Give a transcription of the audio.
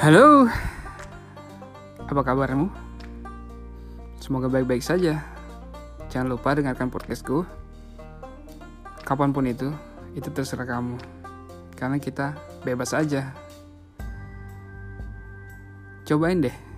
Halo, apa kabarmu? Semoga baik-baik saja. Jangan lupa dengarkan podcastku. Kapan pun itu, itu terserah kamu. Karena kita bebas aja. Cobain deh